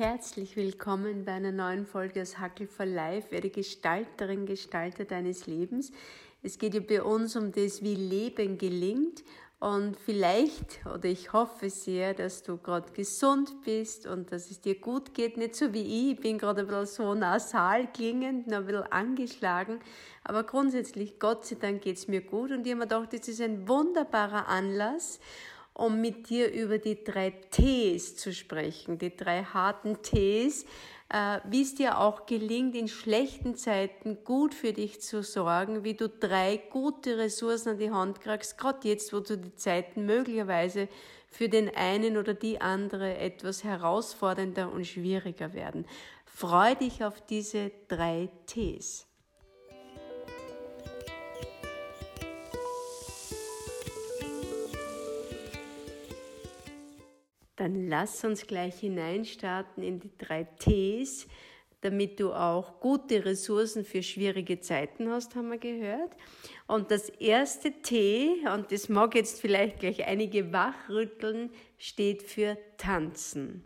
Herzlich willkommen bei einer neuen Folge aus Hackel for Life. Werde Gestalterin, Gestalter deines Lebens. Es geht ja bei uns um das, wie Leben gelingt. Und vielleicht, oder ich hoffe sehr, dass du gerade gesund bist und dass es dir gut geht. Nicht so wie ich. Ich bin gerade ein bisschen so nasal klingend, noch ein bisschen angeschlagen. Aber grundsätzlich, Gott sei Dank, geht es mir gut. Und ich habe mir gedacht, das ist ein wunderbarer Anlass, um mit dir über die drei Ts zu sprechen, die drei harten Ts, äh, wie es dir auch gelingt, in schlechten Zeiten gut für dich zu sorgen, wie du drei gute Ressourcen an die Hand kriegst, gerade jetzt, wo du die Zeiten möglicherweise für den einen oder die andere etwas herausfordernder und schwieriger werden. Freu dich auf diese drei Ts. Dann lass uns gleich hineinstarten in die drei Ts, damit du auch gute Ressourcen für schwierige Zeiten hast, haben wir gehört. Und das erste T, und das mag jetzt vielleicht gleich einige wachrütteln, steht für tanzen.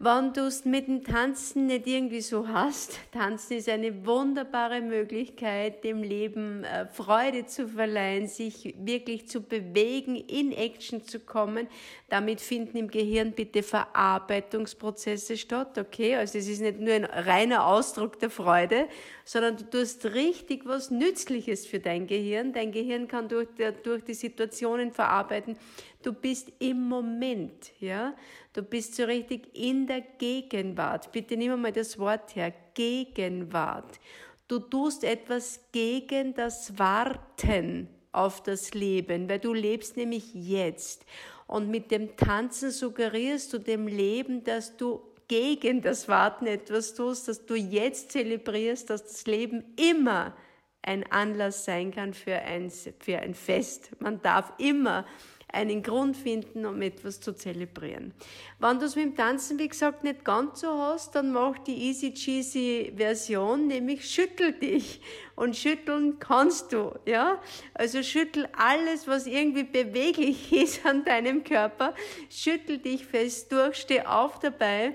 Wenn du es mit dem Tanzen nicht irgendwie so hast, Tanzen ist eine wunderbare Möglichkeit, dem Leben äh, Freude zu verleihen, sich wirklich zu bewegen, in Action zu kommen. Damit finden im Gehirn bitte Verarbeitungsprozesse statt, okay? Also es ist nicht nur ein reiner Ausdruck der Freude, sondern du tust richtig was Nützliches für dein Gehirn. Dein Gehirn kann durch, durch die Situationen verarbeiten. Du bist im Moment, ja? Du bist so richtig in der Gegenwart. Bitte nimm mal das Wort her. Gegenwart. Du tust etwas gegen das Warten auf das Leben, weil du lebst nämlich jetzt. Und mit dem Tanzen suggerierst du dem Leben, dass du gegen das Warten etwas tust, dass du jetzt zelebrierst, dass das Leben immer ein Anlass sein kann für ein, für ein Fest. Man darf immer einen Grund finden, um etwas zu zelebrieren. Wenn du es mit dem Tanzen, wie gesagt, nicht ganz so hast, dann mach die easy cheesy Version, nämlich schüttel dich. Und schütteln kannst du, ja? Also schüttel alles, was irgendwie beweglich ist an deinem Körper. Schüttel dich fest durch, steh auf dabei.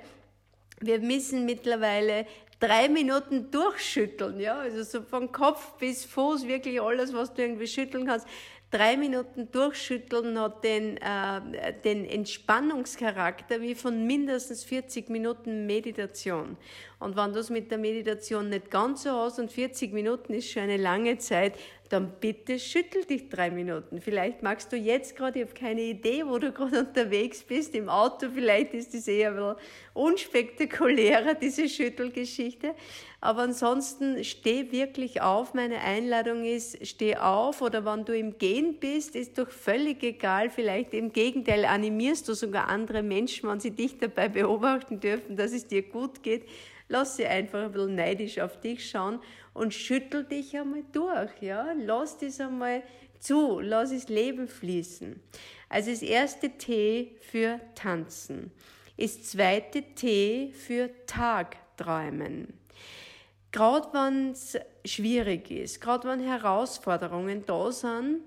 Wir müssen mittlerweile drei Minuten durchschütteln, ja, also so von Kopf bis Fuß wirklich alles, was du irgendwie schütteln kannst drei Minuten durchschütteln hat den, äh, den Entspannungscharakter wie von mindestens 40 Minuten Meditation. Und wenn du es mit der Meditation nicht ganz so hast und 40 Minuten ist schon eine lange Zeit, dann bitte schüttel dich drei Minuten. Vielleicht magst du jetzt gerade, ich habe keine Idee, wo du gerade unterwegs bist, im Auto, vielleicht ist das eher ein unspektakulärer, diese Schüttelgeschichte. Aber ansonsten steh wirklich auf. Meine Einladung ist, steh auf oder wenn du im Gehen bist, ist doch völlig egal. Vielleicht im Gegenteil animierst du sogar andere Menschen, wenn sie dich dabei beobachten dürfen, dass es dir gut geht. Lass sie einfach ein bisschen neidisch auf dich schauen und schüttel dich einmal durch, ja. Lass das einmal zu, lass das Leben fließen. Also das erste T für Tanzen. Das zweite T für Tagträumen. Gerade wenn es schwierig ist, gerade wenn Herausforderungen da sind,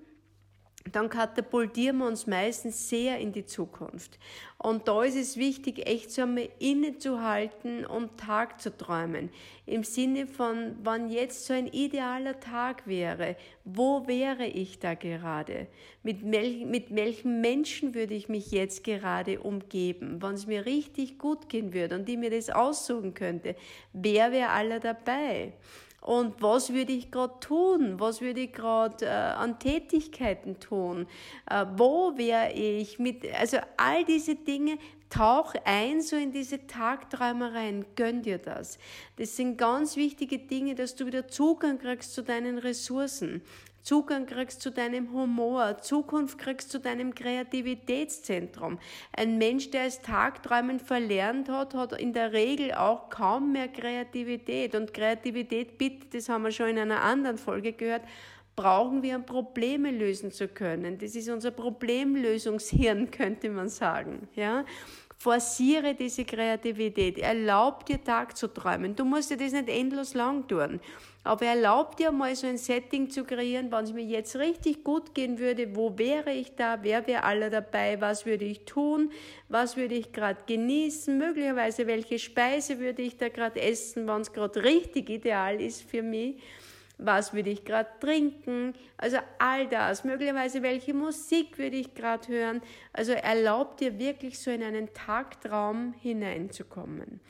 dann katapultieren wir uns meistens sehr in die Zukunft. Und da ist es wichtig, echt so einmal innezuhalten und Tag zu träumen. Im Sinne von, wann jetzt so ein idealer Tag wäre, wo wäre ich da gerade? Mit, mel mit welchen Menschen würde ich mich jetzt gerade umgeben? Wenn es mir richtig gut gehen würde und ich mir das aussuchen könnte, wer wäre alle dabei? Und was würde ich gerade tun, was würde ich gerade äh, an Tätigkeiten tun, äh, wo wäre ich mit, also all diese Dinge, tauch ein so in diese Tagträumereien, gönn dir das. Das sind ganz wichtige Dinge, dass du wieder Zugang kriegst zu deinen Ressourcen. Zugang kriegst zu deinem Humor, Zukunft kriegst zu deinem Kreativitätszentrum. Ein Mensch, der es Tagträumen verlernt hat, hat in der Regel auch kaum mehr Kreativität. Und Kreativität, bitte, das haben wir schon in einer anderen Folge gehört, brauchen wir, um Probleme lösen zu können. Das ist unser Problemlösungshirn, könnte man sagen. Ja? Forciere diese Kreativität. Erlaub dir Tag zu träumen. Du musst dir das nicht endlos lang tun. Aber erlaub dir mal so ein Setting zu kreieren, wenn es mir jetzt richtig gut gehen würde, wo wäre ich da, wer wäre alle dabei, was würde ich tun, was würde ich gerade genießen, möglicherweise welche Speise würde ich da gerade essen, wenn es gerade richtig ideal ist für mich was würde ich gerade trinken, also all das, möglicherweise welche Musik würde ich gerade hören. Also erlaubt dir wirklich so in einen Tagtraum hineinzukommen.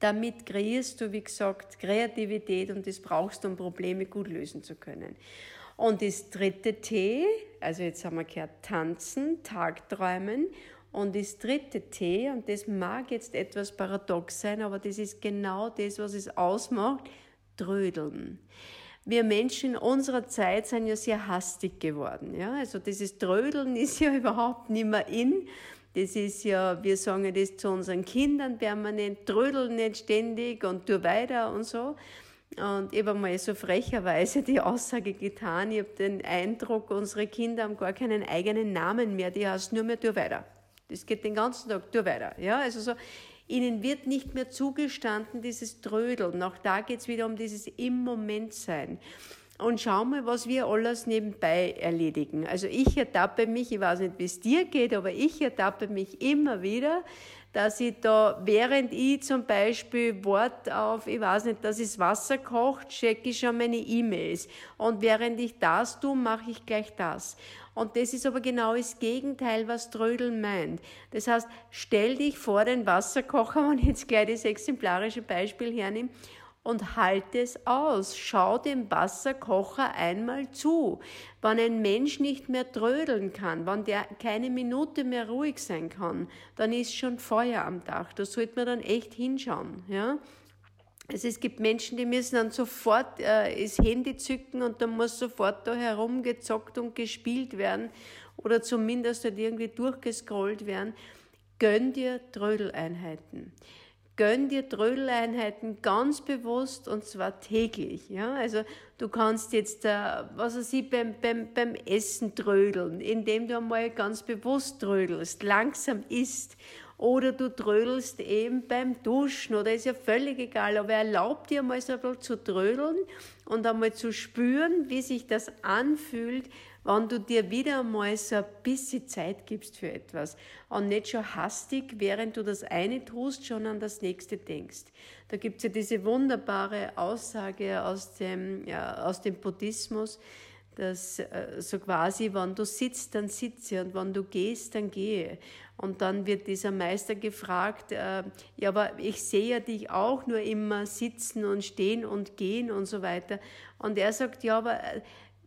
Damit kreierst du, wie gesagt, Kreativität und das brauchst du, um Probleme gut lösen zu können. Und das dritte T, also jetzt haben wir gehört Tanzen, Tagträumen und das dritte T, und das mag jetzt etwas paradox sein, aber das ist genau das, was es ausmacht, Trödeln. Wir Menschen unserer Zeit sind ja sehr hastig geworden. Ja? Also dieses Trödeln ist ja überhaupt nicht mehr in. Das ist ja, wir sagen das zu unseren Kindern permanent, trödeln nicht ständig und tu weiter und so. Und ich habe mal so frecherweise die Aussage getan, ich habe den Eindruck, unsere Kinder haben gar keinen eigenen Namen mehr, die heißt nur mehr tu weiter. Das geht den ganzen Tag, tu weiter. Ja, also so, Ihnen wird nicht mehr zugestanden, dieses Trödeln. Auch da geht es wieder um dieses im Moment sein. Und schau mal, was wir alles nebenbei erledigen. Also ich ertappe mich, ich weiß nicht, wie es dir geht, aber ich ertappe mich immer wieder, dass ich da, während ich zum Beispiel Wort auf, ich weiß nicht, dass es Wasser kocht, checke ich schon meine E-Mails. Und während ich das tue, mache ich gleich das. Und das ist aber genau das Gegenteil, was Trödeln meint. Das heißt, stell dich vor den Wasserkocher, wenn ich jetzt gleich das exemplarische Beispiel hernehme, und halte es aus. Schau dem Wasserkocher einmal zu. Wenn ein Mensch nicht mehr trödeln kann, wenn der keine Minute mehr ruhig sein kann, dann ist schon Feuer am Dach. Da sollte man dann echt hinschauen. Ja? Also es gibt Menschen, die müssen dann sofort äh, das Handy zücken und dann muss sofort da herumgezockt und gespielt werden oder zumindest halt irgendwie durchgescrollt werden. Gönn dir Trödeleinheiten. Gönn dir Trödeleinheiten ganz bewusst und zwar täglich. Ja? Also du kannst jetzt, äh, was weiß ich, beim, beim, beim Essen trödeln, indem du einmal ganz bewusst trödelst, langsam isst oder du trödelst eben beim Duschen oder ist ja völlig egal, aber erlaub dir mal so ein bisschen zu trödeln und einmal zu spüren, wie sich das anfühlt, wenn du dir wieder einmal so ein bisschen Zeit gibst für etwas und nicht schon hastig, während du das eine tust, schon an das nächste denkst. Da gibt's ja diese wunderbare Aussage aus dem, ja, aus dem Buddhismus, dass äh, so quasi, wenn du sitzt, dann sitze und wenn du gehst, dann gehe. Und dann wird dieser Meister gefragt, äh, ja, aber ich sehe ja dich auch nur immer sitzen und stehen und gehen und so weiter. Und er sagt, ja, aber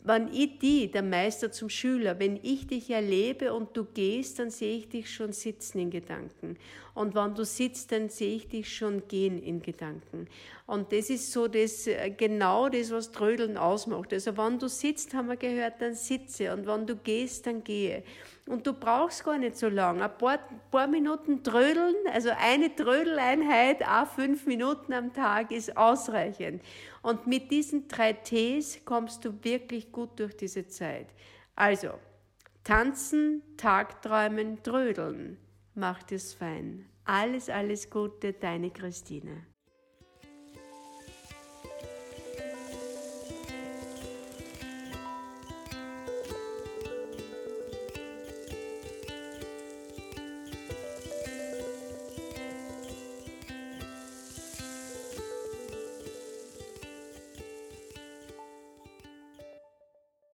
wenn ich die, der Meister zum Schüler, wenn ich dich erlebe und du gehst, dann sehe ich dich schon sitzen in Gedanken. Und wenn du sitzt, dann sehe ich dich schon gehen in Gedanken. Und das ist so das, äh, genau das, was Trödeln ausmacht. Also wenn du sitzt, haben wir gehört, dann sitze. Und wenn du gehst, dann gehe. Und du brauchst gar nicht so lange. Ein paar, paar Minuten trödeln, also eine Trödeleinheit, auch fünf Minuten am Tag ist ausreichend. Und mit diesen drei Ts kommst du wirklich gut durch diese Zeit. Also, tanzen, Tagträumen, trödeln. Macht es fein. Alles, alles Gute, deine Christine.